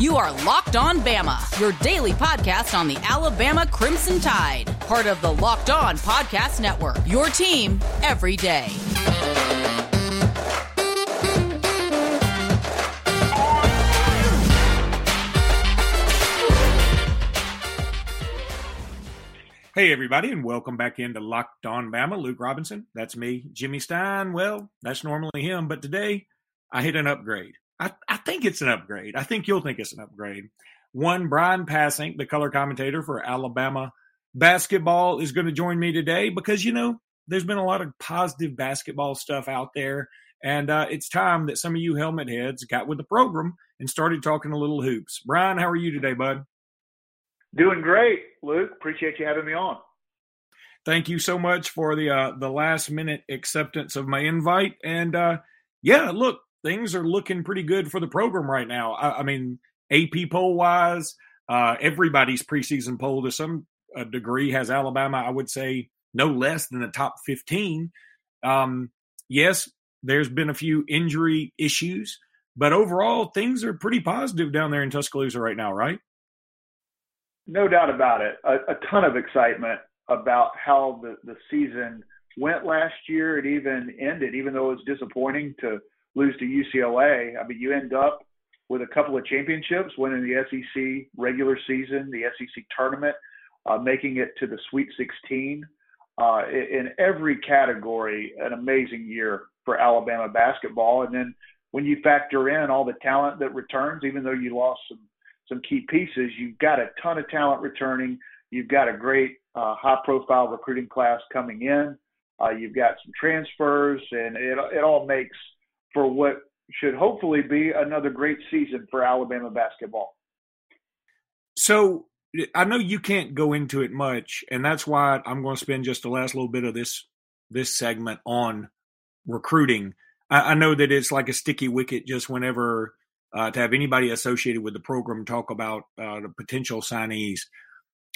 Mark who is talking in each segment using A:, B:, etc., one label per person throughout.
A: You are Locked On Bama, your daily podcast on the Alabama Crimson Tide, part of the Locked On Podcast Network. Your team every day.
B: Hey, everybody, and welcome back into Locked On Bama. Luke Robinson, that's me. Jimmy Stein, well, that's normally him, but today I hit an upgrade. I, I think it's an upgrade. I think you'll think it's an upgrade. One, Brian Passink, the color commentator for Alabama basketball, is going to join me today because, you know, there's been a lot of positive basketball stuff out there. And uh, it's time that some of you helmet heads got with the program and started talking a little hoops. Brian, how are you today, bud?
C: Doing great, Luke. Appreciate you having me on.
B: Thank you so much for the uh, the last minute acceptance of my invite. And uh, yeah, look, things are looking pretty good for the program right now. I, I mean, AP poll wise, uh, everybody's preseason poll to some uh, degree has Alabama, I would say, no less than the top 15. Um, yes, there's been a few injury issues, but overall, things are pretty positive down there in Tuscaloosa right now, right?
C: No doubt about it. A, a ton of excitement about how the, the season went last year. It even ended, even though it was disappointing to lose to UCLA. I mean, you end up with a couple of championships, winning the SEC regular season, the SEC tournament, uh, making it to the Sweet 16. Uh, in every category, an amazing year for Alabama basketball. And then when you factor in all the talent that returns, even though you lost some some key pieces, you've got a ton of talent returning. You've got a great uh, high-profile recruiting class coming in. Uh, you've got some transfers, and it it all makes for what should hopefully be another great season for Alabama basketball.
B: So I know you can't go into it much, and that's why I'm going to spend just the last little bit of this this segment on recruiting. I, I know that it's like a sticky wicket just whenever uh, to have anybody associated with the program talk about uh, the potential signees.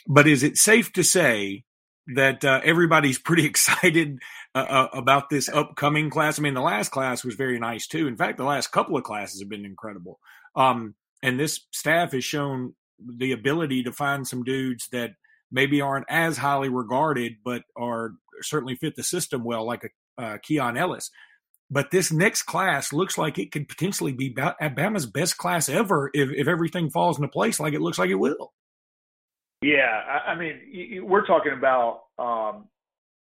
B: But is it safe to say that uh, everybody's pretty excited uh, uh, about this upcoming class. I mean, the last class was very nice too. In fact, the last couple of classes have been incredible. Um, and this staff has shown the ability to find some dudes that maybe aren't as highly regarded, but are certainly fit the system well, like a uh, Keon Ellis. But this next class looks like it could potentially be Alabama's best class ever if, if everything falls into place like it looks like it will.
C: Yeah, I, I mean, you, we're talking about um,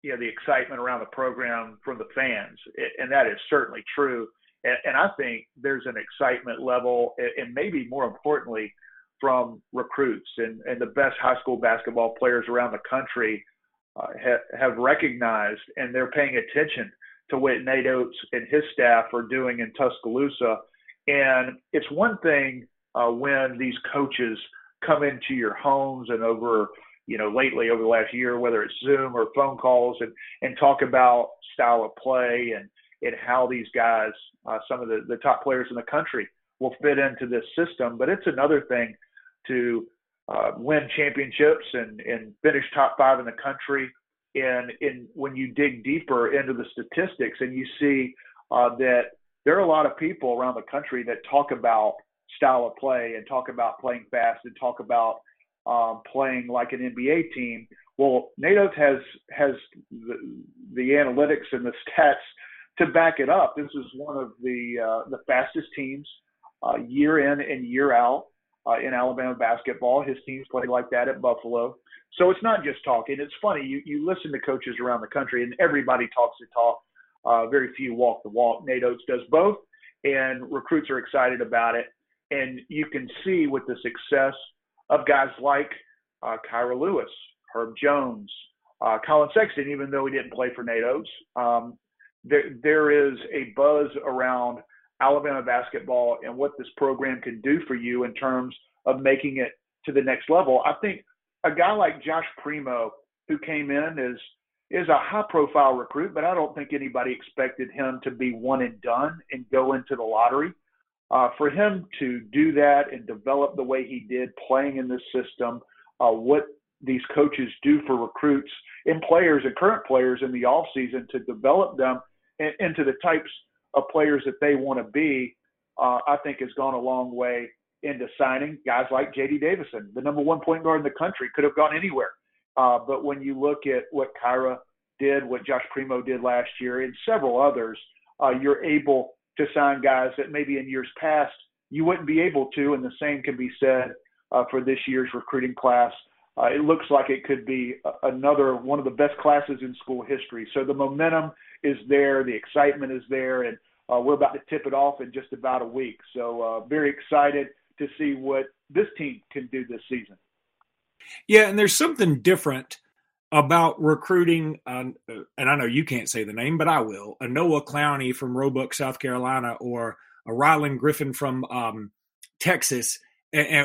C: you know the excitement around the program from the fans, and that is certainly true. And, and I think there's an excitement level, and maybe more importantly, from recruits and, and the best high school basketball players around the country uh, ha- have recognized, and they're paying attention to what Nate Oats and his staff are doing in Tuscaloosa. And it's one thing uh, when these coaches come into your homes and over you know lately over the last year whether it's zoom or phone calls and and talk about style of play and and how these guys uh, some of the the top players in the country will fit into this system. But it's another thing to uh, win championships and and finish top five in the country. And in when you dig deeper into the statistics and you see uh, that there are a lot of people around the country that talk about style of play and talk about playing fast and talk about um, playing like an NBA team. Well, Nate has has the, the analytics and the stats to back it up. This is one of the uh, the fastest teams uh, year in and year out uh, in Alabama basketball. His teams play like that at Buffalo. So it's not just talking. It's funny. You you listen to coaches around the country, and everybody talks the talk. Uh, very few walk the walk. Nate Oats does both, and recruits are excited about it and you can see with the success of guys like uh, Kira Lewis, Herb Jones, uh, Collin Sexton, even though he didn't play for Nate um, there, there is a buzz around Alabama basketball and what this program can do for you in terms of making it to the next level. I think a guy like Josh Primo, who came in, is is a high profile recruit, but I don't think anybody expected him to be one and done and go into the lottery uh, for him to do that and develop the way he did playing in this system, uh, what these coaches do for recruits and players and current players in the off season to develop them in, into the types of players that they want to be, uh, I think has gone a long way into signing guys like J.D. Davison, the number one point guard in the country, could have gone anywhere. Uh, but when you look at what Kira did, what Josh Primo did last year, and several others, uh, you're able to sign guys that maybe in years past you wouldn't be able to, and the same can be said uh, for this year's recruiting class. Uh, it looks like it could be another one of the best classes in school history. So the momentum is there, the excitement is there, and uh, we're about to tip it off in just about a week. So uh, very excited to see what this team can do this season.
B: Yeah, and there's something different about recruiting, uh, and I know you can't say the name, but I will. A Noah Clowney from Roebuck, South Carolina, or a Rylan Griffin from um, Texas,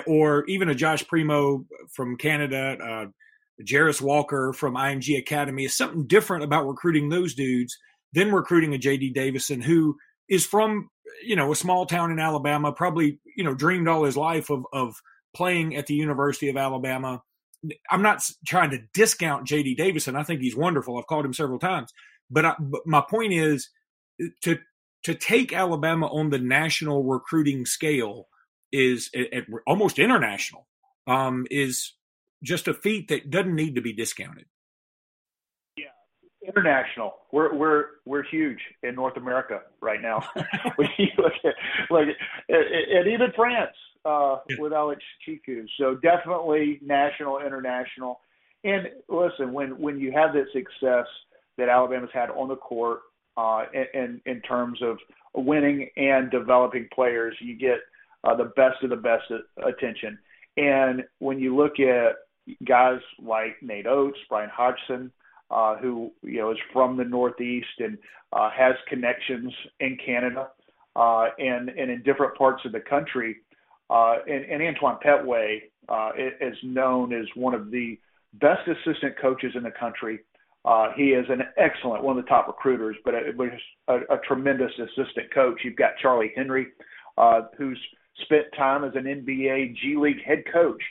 B: or even a Josh Primo from Canada, uh, Walker from IMG Academy. Is something different about recruiting those dudes than recruiting a JD Davison who is from you know a small town in Alabama, probably you know dreamed all his life of of playing at the University of Alabama. I'm not trying to discount JD Davison. I think he's wonderful. I've called him several times, but, I, but my point is to to take Alabama on the national recruiting scale is at, at almost international um, is just a feat that doesn't need to be discounted Yeah,
C: international. We're we're we're huge in North America right now. when you look at like and even France uh, yeah. with Alex Tchikou. So definitely national, international. And listen, when when you have that success that Alabama's had on the court, uh, in in terms of winning and developing players, you get uh, the best of the best attention. And when you look at guys like Nate Oats, Brian Hodgson, uh, who you know is from the Northeast and uh, has connections in Canada uh, and and in different parts of the country. Uh, and, and Antoine Petway uh, is known as one of the best assistant coaches in the country. Uh, he is an excellent, one of the top recruiters, but a, a, a tremendous assistant coach. You've got Charlie Henry, uh, who's spent time as an NBA G League head coach.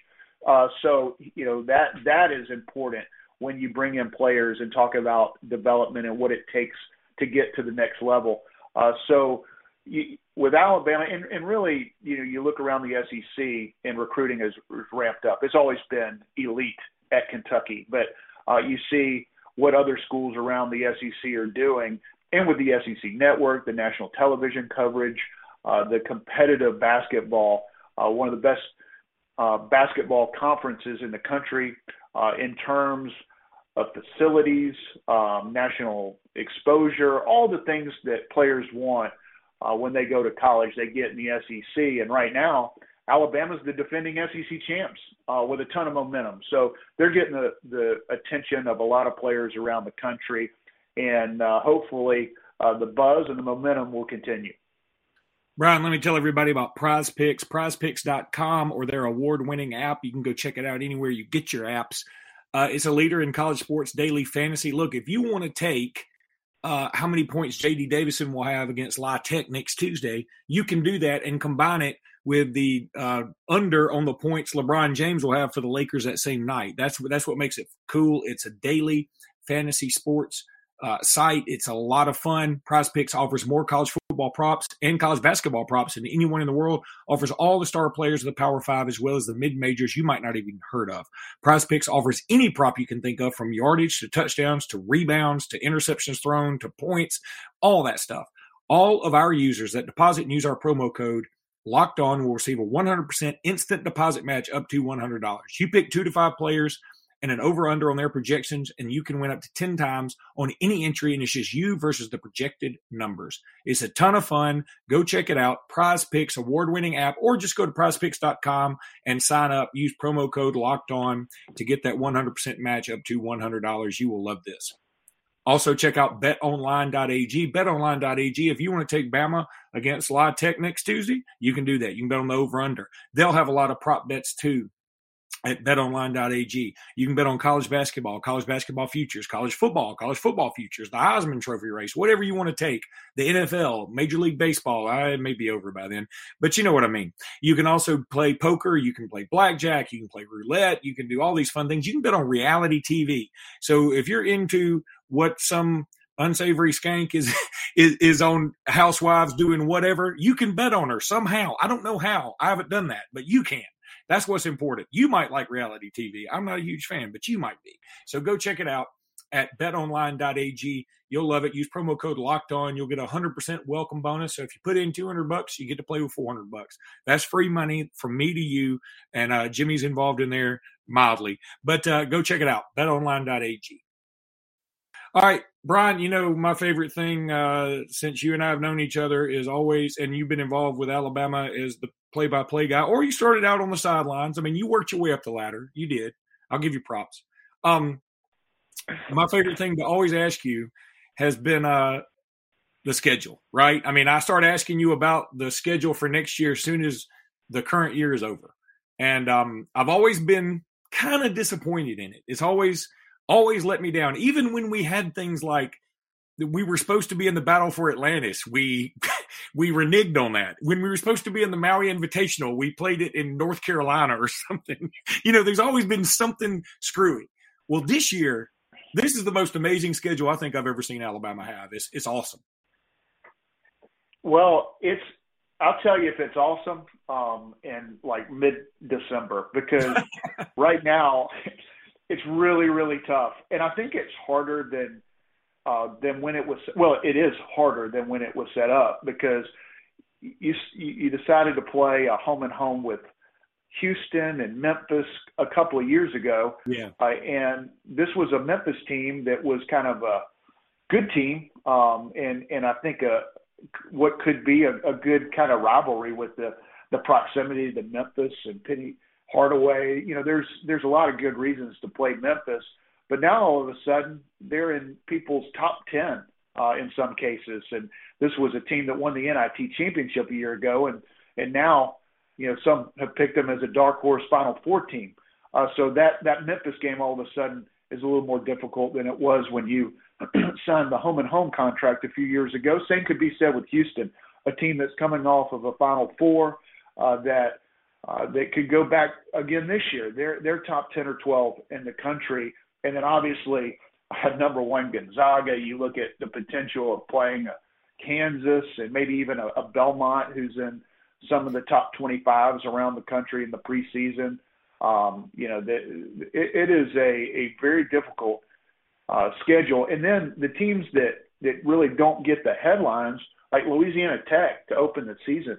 C: Uh, so you know that that is important when you bring in players and talk about development and what it takes to get to the next level. Uh, so you, with Alabama, and, and really, you know, you look around the SEC and recruiting has ramped up. It's always been elite at Kentucky, but uh, you see what other schools around the SEC are doing, and with the SEC network, the national television coverage, uh, the competitive basketball, uh, one of the best uh, basketball conferences in the country uh, in terms of facilities, um, national exposure, all the things that players want uh, when they go to college, they get in the SEC. And right now, Alabama's the defending SEC champs uh, with a ton of momentum. So they're getting the, the attention of a lot of players around the country. And uh, hopefully, uh, the buzz and the momentum will continue.
B: Brian, let me tell everybody about Prize Picks, prizepicks.com, or their award winning app. You can go check it out anywhere you get your apps. Uh, it's a leader in college sports daily fantasy. Look, if you want to take uh, how many points JD Davison will have against La Tech next Tuesday, you can do that and combine it with the uh, under on the points LeBron James will have for the Lakers that same night. That's that's what makes it cool. It's a daily fantasy sports uh, site. It's a lot of fun. Prize Picks offers more college football props and college basketball props than anyone in the world. Offers all the star players of the Power Five as well as the mid majors you might not even heard of. Prize Picks offers any prop you can think of, from yardage to touchdowns to rebounds to interceptions thrown to points, all that stuff. All of our users that deposit and use our promo code Locked On will receive a 100% instant deposit match up to $100. You pick two to five players and an over under on their projections, and you can win up to 10 times on any entry, and it's just you versus the projected numbers. It's a ton of fun. Go check it out. Prize Picks, award winning app, or just go to prizepicks.com and sign up. Use promo code locked on to get that 100% match up to $100. You will love this. Also, check out betonline.ag. Betonline.ag. If you want to take Bama against La Tech next Tuesday, you can do that. You can bet on the over under. They'll have a lot of prop bets too at betonline.ag. You can bet on college basketball, college basketball futures, college football, college football futures, the Heisman Trophy race, whatever you want to take, the NFL, Major League Baseball. I may be over by then, but you know what I mean. You can also play poker, you can play blackjack, you can play roulette, you can do all these fun things. You can bet on reality TV. So if you're into what some unsavory skank is, is is on Housewives doing whatever, you can bet on her somehow. I don't know how. I haven't done that, but you can. That's what's important. You might like reality TV. I'm not a huge fan, but you might be. So go check it out at betonline.ag. You'll love it. Use promo code locked on. You'll get a hundred percent welcome bonus. So if you put in 200 bucks, you get to play with 400 bucks. That's free money from me to you. And uh, Jimmy's involved in there mildly, but uh, go check it out. betonline.ag. All right, Brian, you know, my favorite thing uh, since you and I have known each other is always, and you've been involved with Alabama, is the play by play guy, or you started out on the sidelines. I mean, you worked your way up the ladder. You did. I'll give you props. Um, my favorite thing to always ask you has been uh, the schedule, right? I mean, I start asking you about the schedule for next year as soon as the current year is over. And um, I've always been kind of disappointed in it. It's always always let me down. Even when we had things like we were supposed to be in the battle for Atlantis, we we reneged on that. When we were supposed to be in the Maui Invitational, we played it in North Carolina or something. You know, there's always been something screwy. Well, this year, this is the most amazing schedule I think I've ever seen Alabama have. It's it's awesome.
C: Well, it's I'll tell you if it's awesome um, in like mid December because right now it's really really tough, and I think it's harder than uh, than when it was. Well, it is harder than when it was set up because you you decided to play a home and home with Houston and Memphis a couple of years ago.
B: Yeah,
C: uh, and this was a Memphis team that was kind of a good team, um, and and I think a what could be a, a good kind of rivalry with the the proximity to Memphis and Penny Hardaway. You know, there's there's a lot of good reasons to play Memphis, but now all of a sudden they're in people's top ten uh, in some cases, and this was a team that won the NIT championship a year ago, and and now you know some have picked them as a dark horse Final Four team. Uh, so that that Memphis game all of a sudden is a little more difficult than it was when you signed the home and home contract a few years ago. Same could be said with Houston, a team that's coming off of a Final Four uh, that uh, that could go back again this year. They're they're top ten or twelve in the country, and then obviously at number one Gonzaga. You look at the potential of playing Kansas and maybe even a, a Belmont, who's in some of the top 25s around the country in the preseason. Um, you know, the, it, it is a, a very difficult uh, schedule. And then the teams that, that really don't get the headlines, like Louisiana Tech to open the season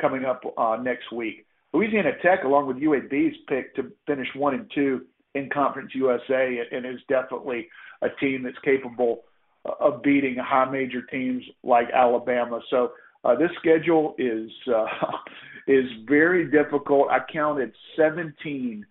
C: coming up uh, next week. Louisiana Tech, along with UAB's pick to finish one and two in Conference USA, and is definitely a team that's capable of beating high major teams like Alabama. So uh, this schedule is uh, is very difficult. I counted 17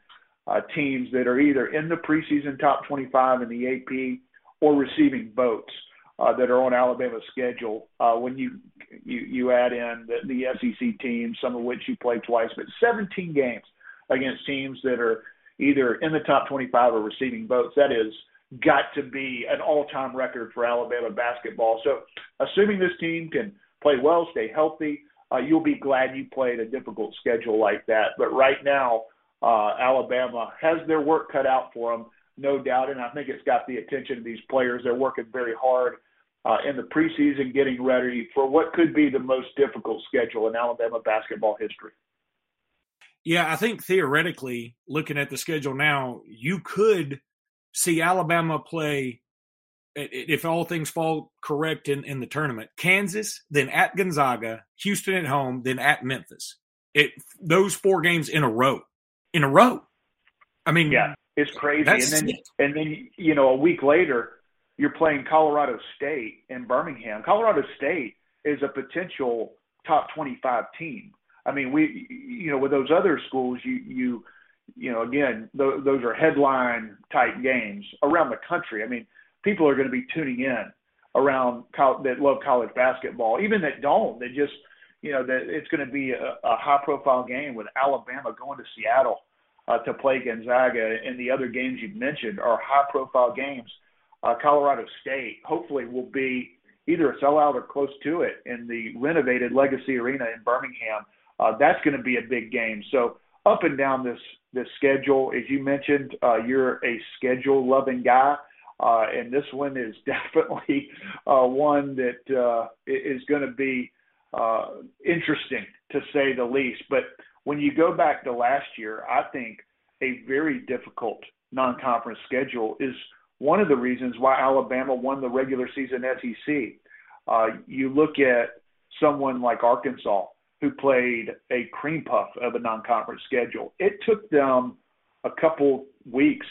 C: uh, teams that are either in the preseason top 25 in the AP or receiving votes uh, that are on Alabama's schedule. Uh, when you, you you add in the, the SEC teams, some of which you play twice, but 17 games against teams that are either in the top 25 or receiving votes. That is got to be an all-time record for Alabama basketball. So, assuming this team can play well, stay healthy, uh, you'll be glad you played a difficult schedule like that. But right now, uh, Alabama has their work cut out for them, no doubt, and I think it's got the attention of these players. They're working very hard uh, in the preseason, getting ready for what could be the most difficult schedule in Alabama basketball history.
B: Yeah, I think theoretically, looking at the schedule now, you could see Alabama play if all things fall correct in, in the tournament, Kansas, then at Gonzaga, Houston at home, then at Memphis. It those four games in a row in a row. I mean,
C: yeah, it's crazy. And then, it. and then, you know, a week later, you're playing Colorado State in Birmingham. Colorado State is a potential top 25 team. I mean, we, you know, with those other schools, you, you, you know, again, th- those are headline type games around the country. I mean, people are going to be tuning in around co- that love college basketball, even that don't. That just you know that it's going to be a, a high profile game with Alabama going to Seattle uh, to play Gonzaga, and the other games you've mentioned are high profile games. Uh, Colorado State hopefully will be either a sellout or close to it in the renovated Legacy Arena in Birmingham. Uh, that's going to be a big game. So up and down this this schedule, as you mentioned, uh, you're a schedule loving guy. Uh, and this one is definitely uh, one that uh, is going to be uh, interesting to say the least. But when you go back to last year, I think a very difficult non-conference schedule is one of the reasons why Alabama won the regular season SEC. Uh, you look at someone like Arkansas who played a cream puff of a non-conference schedule. It took them a couple weeks,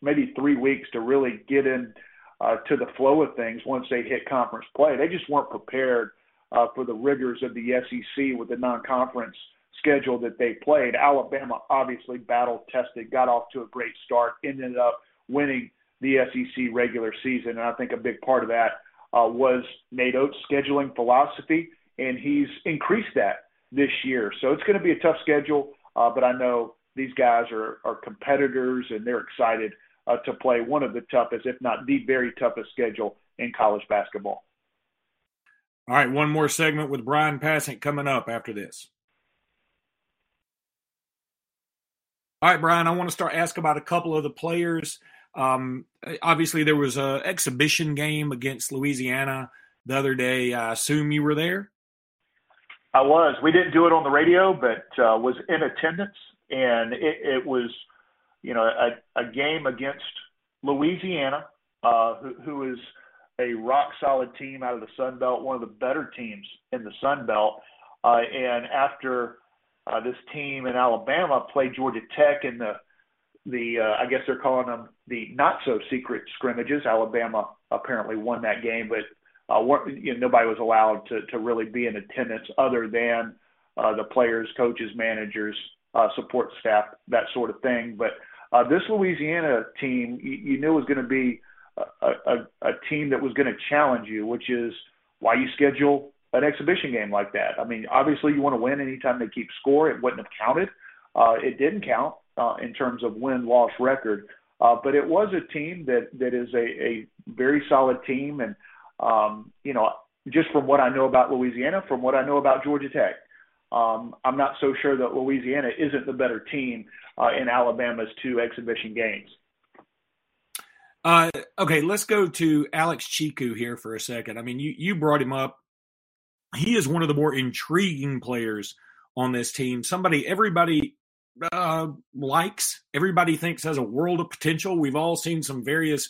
C: maybe three weeks, to really get in uh, to the flow of things once they hit conference play. They just weren't prepared uh, for the rigors of the SEC with the non-conference schedule that they played. Alabama obviously battle tested, got off to a great start, ended up winning the SEC regular season, and I think a big part of that uh, was Nate Oats' scheduling philosophy, and he's increased that this year. So it's going to be a tough schedule, uh, but I know these guys are, are competitors and they're excited uh, to play one of the toughest, if not the very toughest schedule in college basketball.
B: All right, one more segment with Brian Passink coming up after this. All right, Brian, I want to start asking about a couple of the players. Um, obviously, there was an exhibition game against Louisiana the other day. I assume you were there.
C: I was. We didn't do it on the radio, but uh, was in attendance, and it, it was, you know, a, a game against Louisiana, uh, who, who is a rock solid team out of the Sun Belt, one of the better teams in the Sun Belt. Uh, and after uh, this team in Alabama played Georgia Tech in the the uh, I guess they're calling them the not so secret scrimmages. Alabama apparently won that game, but uh, weren't, you know, nobody was allowed to to really be in attendance other than uh, the players, coaches, managers, uh, support staff, that sort of thing. But uh, this Louisiana team, you, you knew was going to be a, a, a team that was going to challenge you, which is why you schedule an exhibition game like that. I mean, obviously you want to win anytime they keep score. It wouldn't have counted. Uh, it didn't count uh, in terms of win loss record, uh, but it was a team that that is a, a very solid team, and um, you know, just from what I know about Louisiana, from what I know about Georgia Tech, um, I'm not so sure that Louisiana isn't the better team uh, in Alabama's two exhibition games.
B: Uh, okay, let's go to Alex Tchikou here for a second. I mean, you, you brought him up. He is one of the more intriguing players on this team. Somebody everybody uh, likes, everybody thinks has a world of potential. We've all seen some various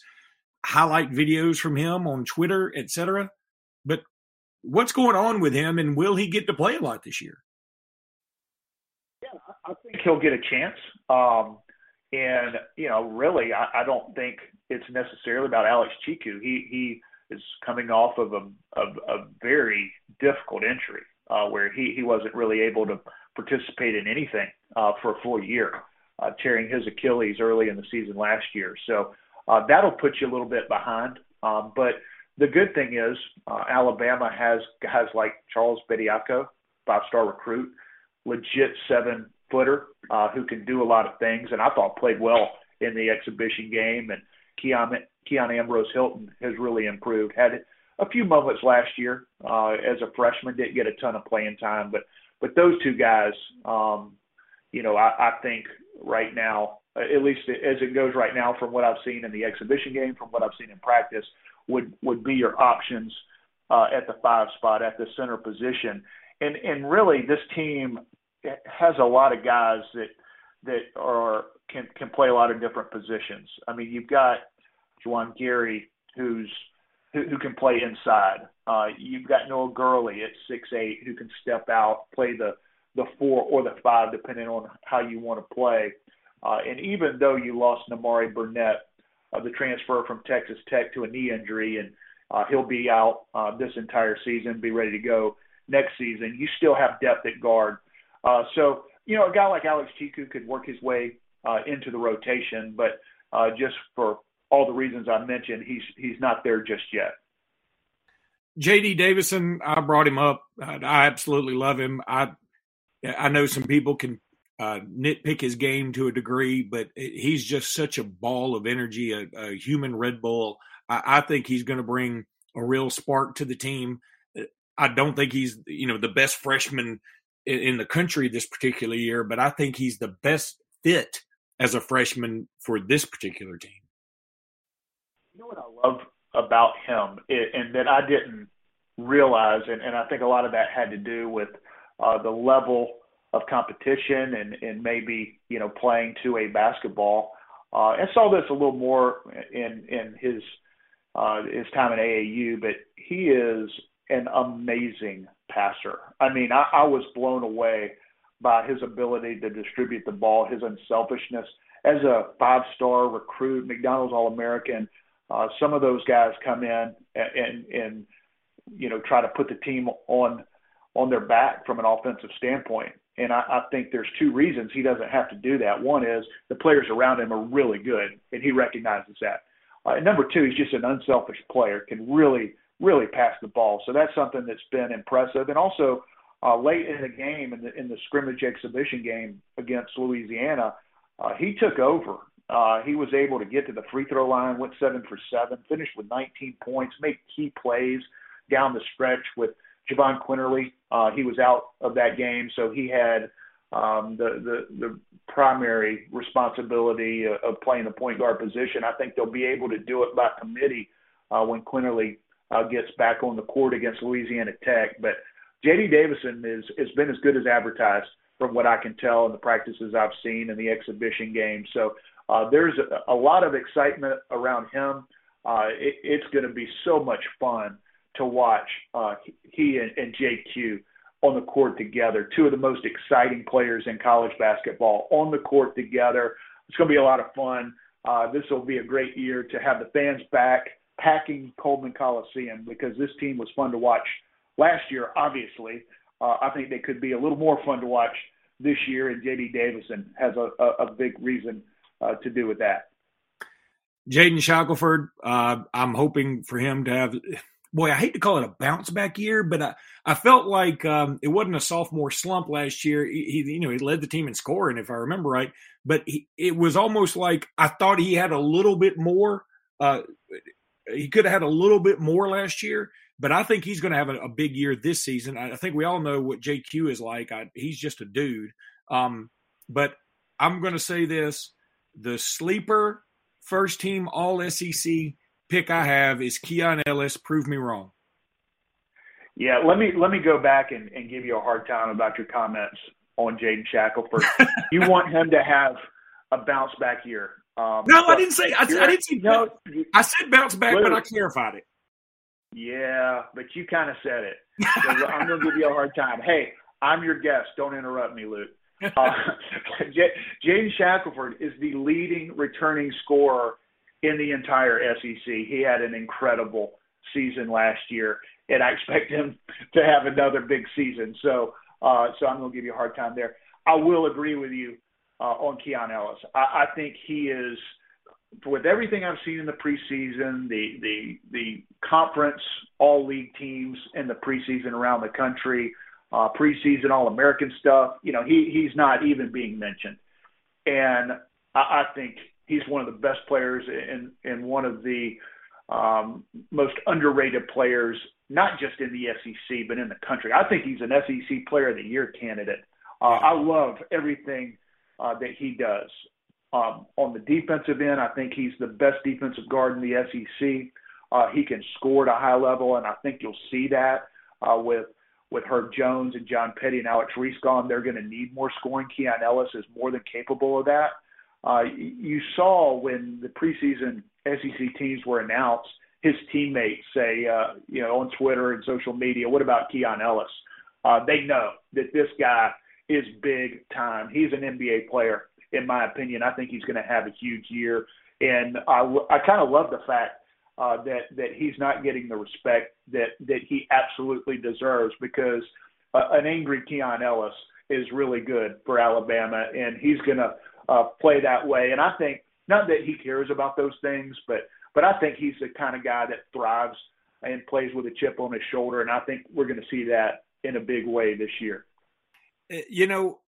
B: highlight videos from him on Twitter, etc. But what's going on with him, and will he get to play a lot this year?
C: Yeah, I think he'll get a chance. Um, and you know, really, I, I don't think it's necessarily about Alex Tchikou. He he is coming off of a of a very difficult injury uh, where he he wasn't really able to participate in anything uh, for a full year, uh, tearing his Achilles early in the season last year. So uh, that'll put you a little bit behind. Um, but the good thing is uh, Alabama has guys like Charles Bediako, five-star recruit, legit seven-footer uh, who can do a lot of things, and I thought played well in the exhibition game. And Keon, Keon Ambrose Hilton has really improved. Had a few moments last year uh, as a freshman, didn't get a ton of playing time, but but those two guys, um, you know, I, I think right now at least as it goes right now, from what I've seen in the exhibition game, from what I've seen in practice, would would be your options uh, at the five spot at the center position. And and really, this team has a lot of guys that that are can can play a lot of different positions. I mean, you've got Juwan Gary, who's who, who can play inside. Uh, you've got Noah Gurley at six eight, who can step out, play the the four or the five, depending on how you want to play. Uh, and even though you lost Nimari Burnett, uh, the transfer from Texas Tech to a knee injury, and uh, he'll be out uh, this entire season, be ready to go next season, you still have depth at guard. Uh, so, you know, a guy like Alex Tchikou could work his way uh, into the rotation, but uh, just for all the reasons I mentioned, he's he's not there just yet.
B: JD Davison, I brought him up. I, absolutely love him. I I know some people can uh, nitpick his game to a degree, but he's just such a ball of energy, a, a human Red Bull. I, I think he's going to bring a real spark to the team. I don't think he's you know the best freshman in, in the country this particular year, but I think he's the best fit as a freshman for this particular team.
C: You know what I love about him, it, and that I didn't realize, and, and I think a lot of that had to do with uh, the level of competition and, and maybe you know playing to a basketball. Uh, I saw this a little more in in his uh, his time in AAU, but he is an amazing passer. I mean, I, I was blown away by his ability to distribute the ball, his unselfishness. As a five-star recruit, McDonald's All-American, uh, some of those guys come in and, and, and you know try to put the team on on their back from an offensive standpoint. And I, I think there's two reasons he doesn't have to do that. One is the players around him are really good, and he recognizes that. Uh, and number two, he's just an unselfish player, can really, really pass the ball. So that's something that's been impressive. And also, uh, late in the game, in the, in the scrimmage exhibition game against Louisiana, uh, he took over. Uh, he was able to get to the free throw line, went seven for seven, finished with 19 points, made key plays down the stretch with Jahvon Quinerly. Uh, he was out of that game, so he had um, the, the the primary responsibility of, playing the point guard position. I think they'll be able to do it by committee uh, when Quinerly uh, gets back on the court against Louisiana Tech. But JD Davison is has been as good as advertised from what I can tell in the practices I've seen in the exhibition game. So uh, there's a, a lot of excitement around him. Uh, it, it's going to be so much fun to watch uh, he and, and JQ on the court together. Two of the most exciting players in college basketball on the court together. It's going to be a lot of fun. Uh, this will be a great year to have the fans back packing Coleman Coliseum because this team was fun to watch last year, obviously. Uh, I think they could be a little more fun to watch this year, and JD Davison has a, a, a big reason to do with that.
B: Jaden Shackelford, uh, I'm hoping for him to have boy, I hate to call it a bounce back year, but I, I felt like um, it wasn't a sophomore slump last year. He, he, you know, he led the team in scoring, if I remember right. But he, it was almost like I thought he had a little bit more. Uh, he could have had a little bit more last year, but I think he's going to have a, a, big year this season. I, I, think we all know what JQ is like. I, he's just a dude. Um, but I'm going to say this: the sleeper first team All SEC pick I have is Keon Ellis. Prove me wrong.
C: Yeah, let me let me go back and, and give you a hard time about your comments on Jaden Shackelford. you want him to have a bounce back year.
B: Um, no, I didn't say. I, I didn't say. No, I said bounce back, but I clarified it.
C: Yeah, but you kind of said it. So I'm going to give you a hard time. Hey, I'm your guest. Don't interrupt me, Luke. Uh, Jaden Shackelford is the leading returning scorer in the entire SEC. He had an incredible season last year, and I expect him to have another big season. So, uh, so I'm going to give you a hard time there. I will agree with you uh, on Keon Ellis. I, I think he is, with everything I've seen in the preseason, the the the conference all league teams in the preseason around the country, uh, preseason All American stuff. You know, he he's not even being mentioned, and I, I think he's one of the best players and and one of the um, most underrated players, not just in the SEC but in the country. I think he's an SEC Player of the Year candidate. Uh, I love everything uh, that he does. Um, on the defensive end, I think he's the best defensive guard in the SEC. Uh, he can score at a high level, and I think you'll see that uh, with with Herb Jones and John Petty and Alex Reese gone. They're going to need more scoring. Keon Ellis is more than capable of that. Uh, you saw when the preseason SEC teams were announced, his teammates say, uh, you know, on Twitter and social media, what about Keon Ellis? Uh, they know that this guy is big time. He's an NBA player, in my opinion. I think he's going to have a huge year, and I, I kind of love the fact uh, that that he's not getting the respect that that he absolutely deserves because uh, an angry Keon Ellis is really good for Alabama, and he's going to uh, play that way. And I think not that he cares about those things, but but I think he's the kind of guy that thrives and plays with a chip on his shoulder. And I think we're going to see that in a big way this year.
B: Uh, you know,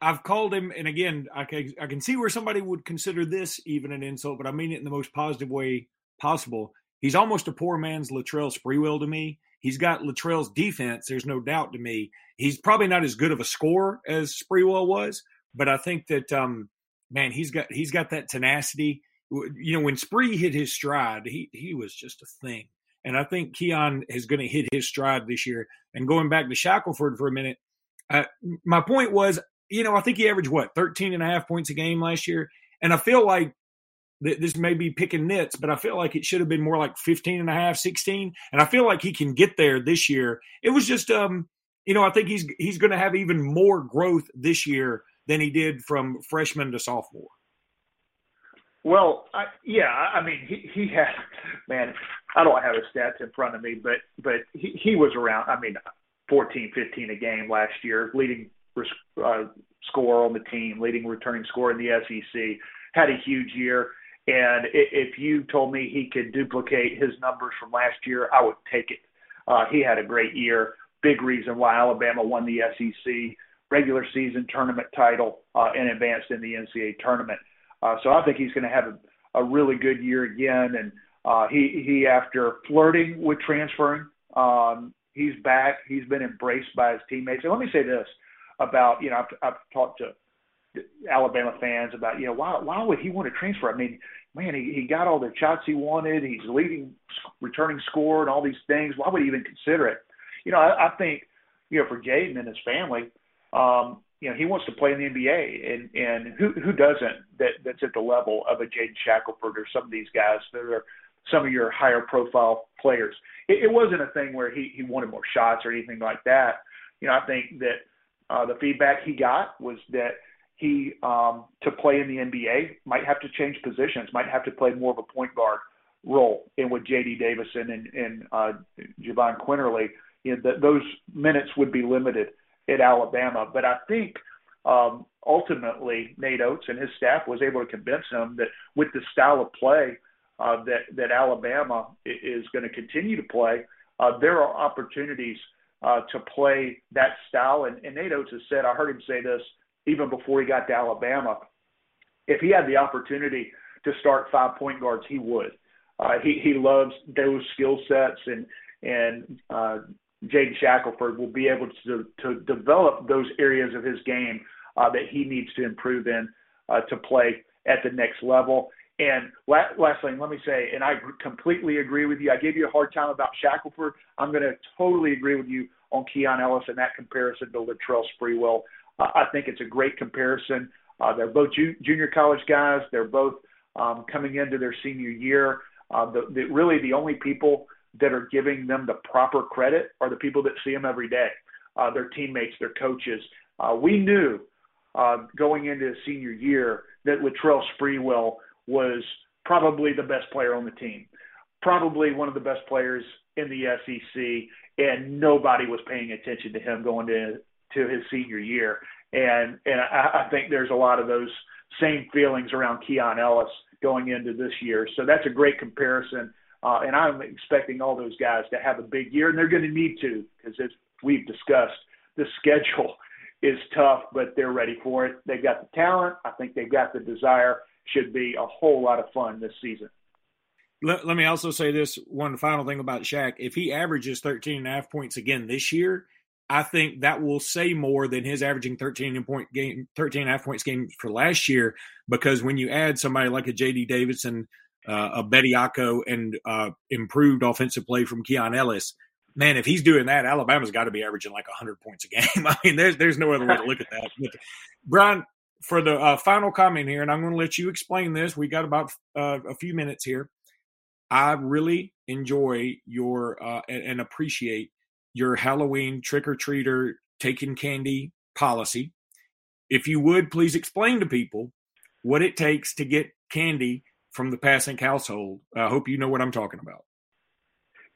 B: I've called him, and again, I can I can see where somebody would consider this even an insult, but I mean it in the most positive way possible. He's almost a poor man's Latrell Sprewell to me. He's got Latrell's defense. There's no doubt to me. He's probably not as good of a scorer as Sprewell was, but I think that um, man, he's got he's got that tenacity. you know, when Spree hit his stride, he he was just a thing. And I think Keon is going to hit his stride this year. And going back to Shackelford for a minute, uh, my point was, you know, I think he averaged what 13 and a half points a game last year. And I feel like this may be picking nits, but I feel like it should have been more like 15 and a half, 16. And I feel like he can get there this year. It was just, um, you know, I think he's he's going to have even more growth this year than he did from freshman to sophomore.
C: Well, I, yeah, I mean, he he had man. I don't have his stats in front of me, but but he he was around. I mean, 14, 15 a game last year, leading uh, score on the team, leading returning score in the SEC. Had a huge year, and if you told me he could duplicate his numbers from last year, I would take it. Uh, he had a great year. Big reason why Alabama won the SEC regular season tournament title uh, and advanced in the NCAA tournament. Uh, so I think he's going to have a, a really good year again. And uh, he he after flirting with transferring, um, he's back. He's been embraced by his teammates. And let me say this about you know I've, I've talked to Alabama fans about you know why why would he want to transfer? I mean, man, he, he got all the shots he wanted. He's leading returning score and all these things. Why would he even consider it? You know, I, I think you know for Jaden and his family, um, you know, he wants to play in the NBA, and and who who doesn't that that's at the level of a Jaden Shackelford or some of these guys that are some of your higher profile players. It, it wasn't a thing where he he wanted more shots or anything like that. You know, I think that uh, the feedback he got was that he um, to play in the NBA might have to change positions, might have to play more of a point guard role. And with J.D. Davison and and uh, Jahvon Quinerly, you know, that those minutes would be limited at Alabama. But I think um, ultimately Nate Oats and his staff was able to convince him that with the style of play uh, that that Alabama is going to continue to play, uh, there are opportunities uh, to play that style. And, and Nate Oats has said, I heard him say this even before he got to Alabama. If he had the opportunity to start five point guards, he would. Uh, he he loves those skill sets and and uh, Jaden Shackelford will be able to to develop those areas of his game uh, that he needs to improve in uh, to play at the next level. And last, last thing, let me say, and I completely agree with you. I gave you a hard time about Shackelford. I'm going to totally agree with you on Keon Ellis and that comparison to Latrell Sprewell. I think it's a great comparison. Uh, they're both ju- junior college guys. They're both um, coming into their senior year. Uh, the, the, really, the only people that are giving them the proper credit are the people that see them every day, uh, their teammates, their coaches. Uh, we knew uh, going into senior year that Latrell Sprewell was probably the best player on the team, probably one of the best players in the SEC, and nobody was paying attention to him going to to his senior year. And and I, I think there's a lot of those same feelings around Keon Ellis going into this year. So that's a great comparison. Uh, and I'm expecting all those guys to have a big year, and they're going to need to because, as we've discussed, the schedule is tough, but they're ready for it. They've got the talent. I think they've got the desire. Should be a whole lot of fun this season.
B: Let, let me also say this one final thing about Shaq. If he averages 13 and a half points again this year, I think that will say more than his averaging 13 point game, 13 and a half points game for last year. Because when you add somebody like a JD Davison, uh, a Bediako, and uh, improved offensive play from Keon Ellis, man, if he's doing that, Alabama's got to be averaging like 100 points a game. I mean, there's there's no other way to look at that. But, Brian, for the uh, final comment here, and I'm going to let you explain this. We got about uh, a few minutes here. I really enjoy your uh, and, and appreciate your Halloween trick or treater taking candy policy. If you would please explain to people what it takes to get candy from the passing household. I hope you know what I'm talking about.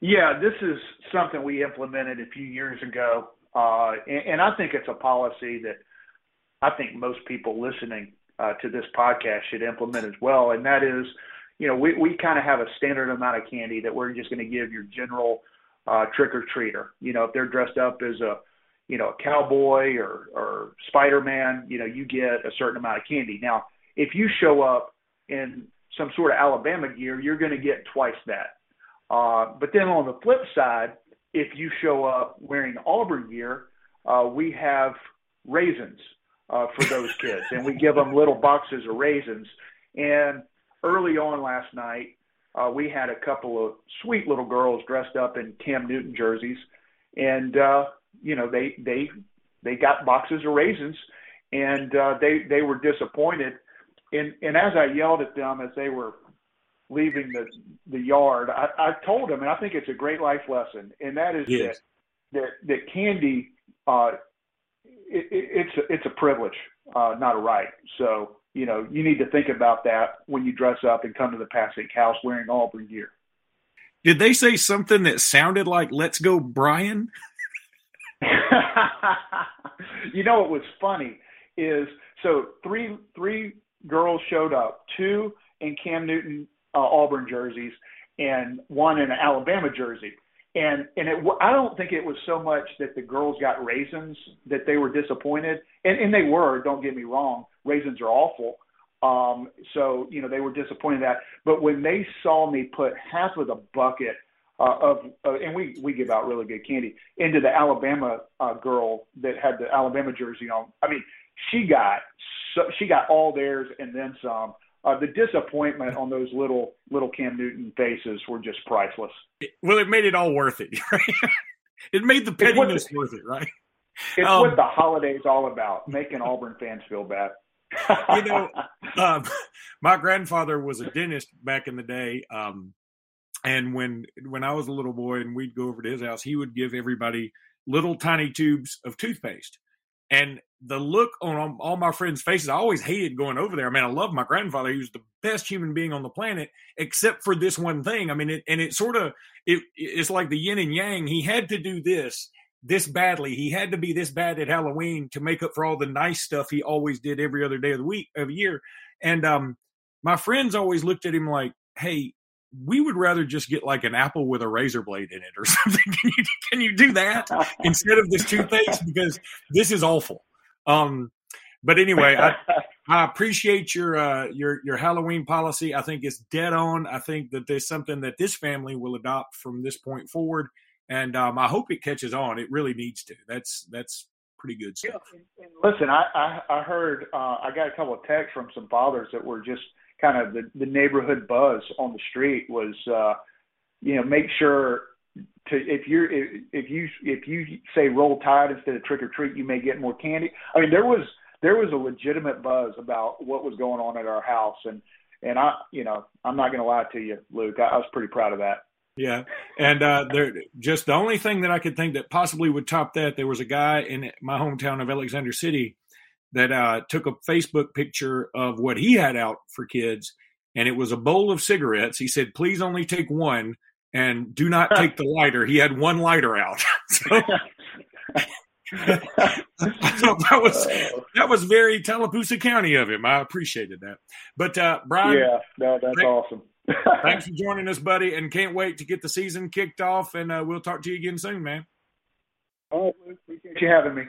C: Yeah, this is something we implemented a few years ago, uh, and, and, I think it's a policy that I think most people listening uh, to this podcast should implement as well. And that is, you know, we, we kind of have a standard amount of candy that we're just going to give your general uh, trick or treater. You know, if they're dressed up as a, you know, a cowboy or, or Spider Man, you know, you get a certain amount of candy. Now, if you show up in some sort of Alabama gear, you're going to get twice that. Uh, but then on the flip side, if you show up wearing Auburn gear, uh, we have raisins uh, for those kids, and we give them little boxes of raisins. And early on last night, uh, we had a couple of sweet little girls dressed up in Cam Newton jerseys, and uh, you know they they they got boxes of raisins, and uh, they they were disappointed. And and as I yelled at them as they were leaving the the yard, I, I told them, and I think it's a great life lesson, and that is yes. that that that candy, uh, it, it, it's a, it's a privilege, uh, not a right. So you know you need to think about that when you dress up and come to the Passink house wearing Auburn gear.
B: Did they say something that sounded like "Let's go, Brian"?
C: you know what was funny is so three three girls showed up, two in Cam Newton uh, Auburn jerseys and one in an Alabama jersey. And and it, I don't think it was so much that the girls got raisins that they were disappointed, and and they were. Don't get me wrong, raisins are awful. Um, so you know they were disappointed that. But when they saw me put half of the bucket uh, of, uh, and we we give out really good candy into the Alabama uh, girl that had the Alabama jersey on. I mean, she got so, she got all theirs and then some uh, the disappointment on those little little Cam Newton faces were just priceless.
B: Well, it made it all worth it. Right? it made the pettiness the, worth it, right?
C: It's um, what the holiday's all about: making Auburn fans feel bad.
B: You know, um, my grandfather was a dentist back in the day, um, and when when I was a little boy and we'd go over to his house, he would give everybody little tiny tubes of toothpaste. And the look on all my friends' faces, I always hated going over there. I mean, I love my grandfather; he was the best human being on the planet, except for this one thing. I mean, it, and it sort of it, it's like the yin and yang. He had to do this this badly. He had to be this bad at Halloween to make up for all the nice stuff he always did every other day of the week of the year. And um, my friends always looked at him like, "Hey, we would rather just get like an apple with a razor blade in it or something. Can you, can you do that instead of this toothpaste? Because this is awful. Um, but anyway, I, I appreciate your uh, your your Halloween policy. I think it's dead on. I think that there's something that this family will adopt from this point forward, and um, I hope it catches on. It really needs to. That's that's pretty good stuff.
C: Yeah, listen, I I, I heard uh, I got a couple of texts from some fathers that were just kind of the, the neighborhood buzz on the street was, uh, you know, make sure to if you're if, if you if you say roll tide instead of trick or treat, you may get more candy. I mean, there was there was a legitimate buzz about what was going on at our house, and and I, you know, I'm not going to lie to you, Luke. I, I was pretty proud of that.
B: Yeah, and uh, there just the only thing that I could think that possibly would top that. There was a guy in my hometown of Alexander City that uh, took a Facebook picture of what he had out for kids, and it was a bowl of cigarettes. He said, "Please only take one, and do not take the lighter." He had one lighter out. so, I thought that was that was very Tallapoosa County of him. I appreciated that. But uh, Brian,
C: yeah, no, that's awesome.
B: Thanks for joining us, buddy, and can't wait to get the season kicked off. And uh, we'll talk to you again soon, man.
C: Oh, appreciate you having me.